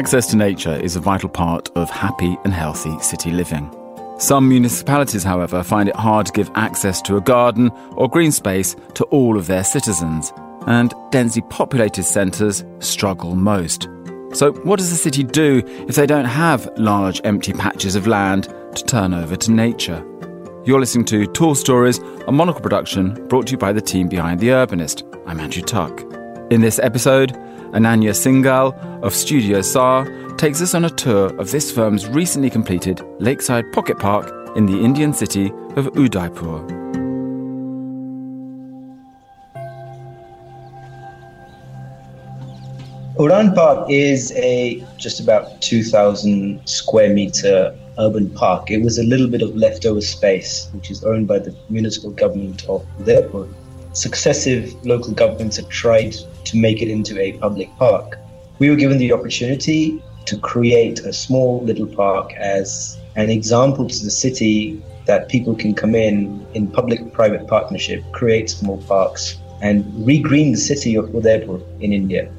Access to nature is a vital part of happy and healthy city living. Some municipalities, however, find it hard to give access to a garden or green space to all of their citizens, and densely populated centres struggle most. So, what does a city do if they don't have large empty patches of land to turn over to nature? You're listening to Tall Stories, a monocle production brought to you by the team behind The Urbanist. I'm Andrew Tuck. In this episode, Ananya Singhal of Studio Saar takes us on a tour of this firm's recently completed lakeside pocket park in the Indian city of Udaipur. Udaan Park is a just about 2,000 square meter urban park. It was a little bit of leftover space, which is owned by the municipal government of Udaipur. Successive local governments have tried to make it into a public park. We were given the opportunity to create a small little park as an example to the city that people can come in in public private partnership, create small parks, and regreen the city of Udaipur in India.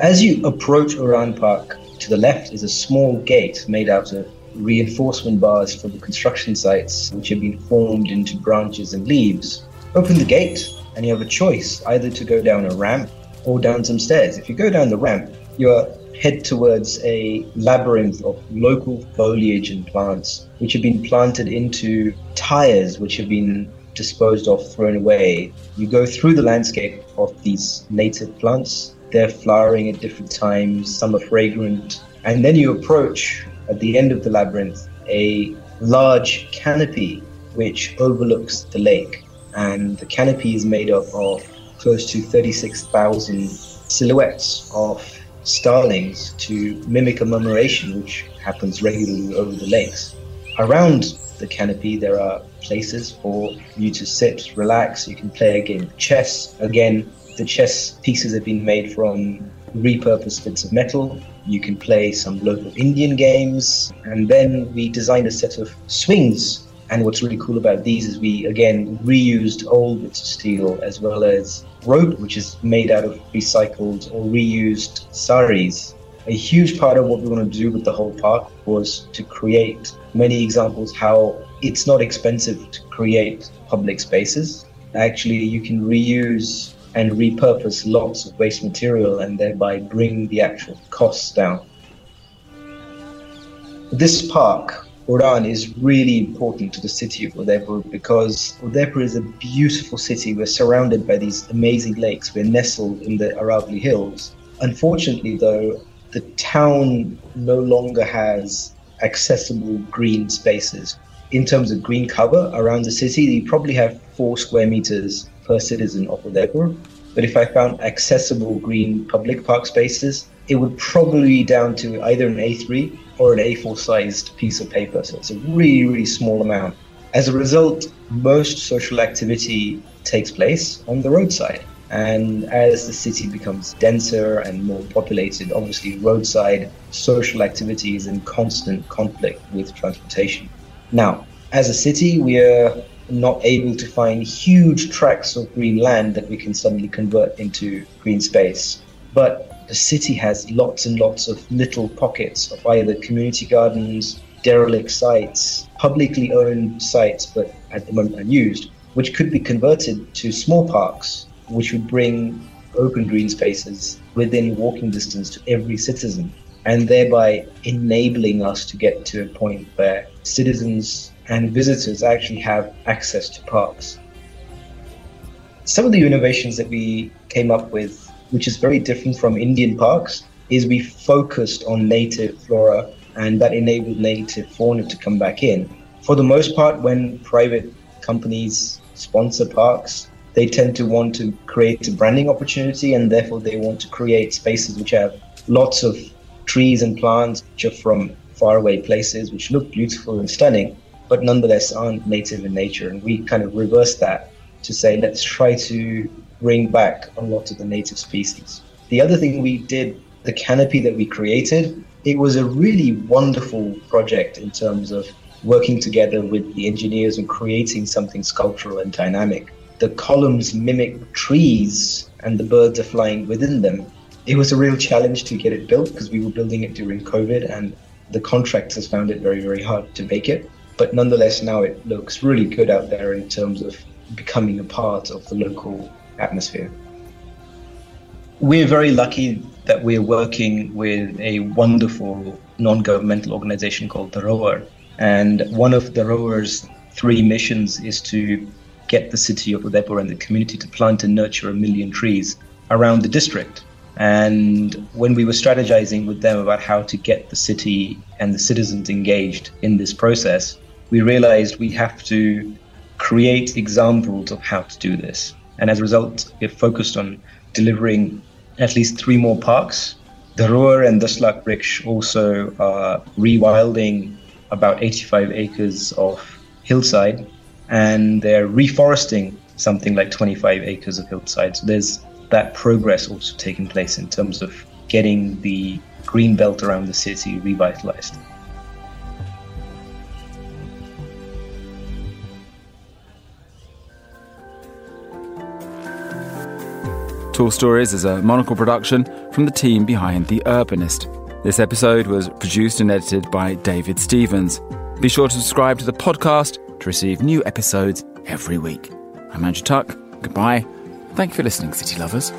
As you approach Udaan Park, to the left is a small gate made out of reinforcement bars for the construction sites, which have been formed into branches and leaves. Open the gate, and you have a choice either to go down a ramp or down some stairs. If you go down the ramp, you're head towards a labyrinth of local foliage and plants, which have been planted into tires, which have been disposed of, thrown away. You go through the landscape of these native plants they're flowering at different times, some are fragrant. And then you approach, at the end of the labyrinth, a large canopy which overlooks the lake. And the canopy is made up of close to 36,000 silhouettes of starlings to mimic a murmuration which happens regularly over the lakes. Around the canopy, there are places for you to sit, relax. You can play a game of chess. Again, the chess pieces have been made from repurposed bits of metal. You can play some local Indian games. And then we designed a set of swings. And what's really cool about these is we, again, reused old bits of steel as well as rope, which is made out of recycled or reused saris. A huge part of what we want to do with the whole park was to create many examples how it's not expensive to create public spaces. Actually, you can reuse and repurpose lots of waste material and thereby bring the actual costs down. This park, Udaan, is really important to the city of Udaipur because Udaipur is a beautiful city. We're surrounded by these amazing lakes. We're nestled in the Aravalli Hills. Unfortunately, though, the town no longer has accessible green spaces. In terms of green cover around the city, you probably have four square meters per citizen of Udaipur. But if I found accessible green public park spaces, it would probably be down to either an A3 or an A4 sized piece of paper. So it's a really, really small amount. As a result, most social activity takes place on the roadside. And as the city becomes denser and more populated, obviously roadside social activity is in constant conflict with transportation. Now, as a city, we are not able to find huge tracts of green land that we can suddenly convert into green space. But the city has lots and lots of little pockets of either community gardens, derelict sites, publicly owned sites, but at the moment unused, which could be converted to small parks, which would bring open green spaces within walking distance to every citizen, and thereby enabling us to get to a point where citizens and visitors actually have access to parks. Some of the innovations that we came up with, which is very different from Indian parks, is we focused on native flora and that enabled native fauna to come back in. For the most part, when private companies sponsor parks, they tend to want to create a branding opportunity and therefore they want to create spaces which have lots of trees and plants which are from faraway places which look beautiful and stunning but nonetheless aren't native in nature. And we kind of reverse that to say, let's try to bring back a lot of the native species. The other thing we did, the canopy that we created, it was a really wonderful project in terms of working together with the engineers and creating something sculptural and dynamic. The columns mimic trees and the birds are flying within them. it was a real challenge to get it built because we were building it during COVID and the contractors found it very, very hard to make it. But nonetheless, now it looks really good out there in terms of becoming a part of the local atmosphere. We're very lucky that we're working with a wonderful non governmental organization called The Rower. And one of The Rower's three missions is to get the city of Udaipur and the community to plant and nurture a million trees around the district. And when we were strategizing with them about how to get the city and the citizens engaged in this process, we realized we have to create examples of how to do this. And as a result, we focused on delivering at least three more parks. The Ruhr and the Slak Riksh also are rewilding about 85 acres of hillside and they're reforesting something like 25 acres of hillside. So there's that progress also taking place in terms of getting the green belt around the city revitalized. Tall Stories is a monocle production from the team behind The Urbanist. This episode was produced and edited by David Stevens. Be sure to subscribe to the podcast to receive new episodes every week. I'm Andrew Tuck. Goodbye. Thank you for listening, City Lovers.